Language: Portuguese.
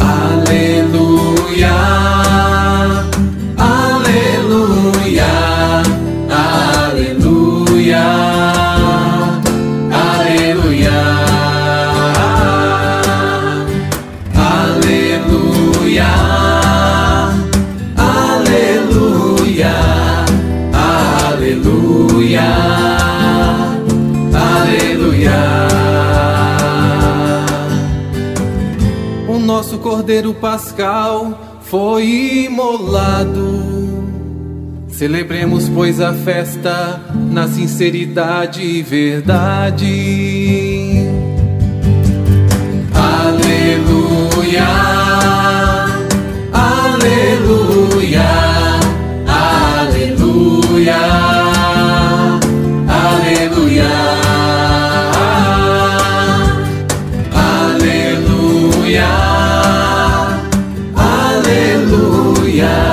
Aleluia. Nosso Cordeiro Pascal foi imolado. Celebremos, pois, a festa na sinceridade e verdade. Aleluia,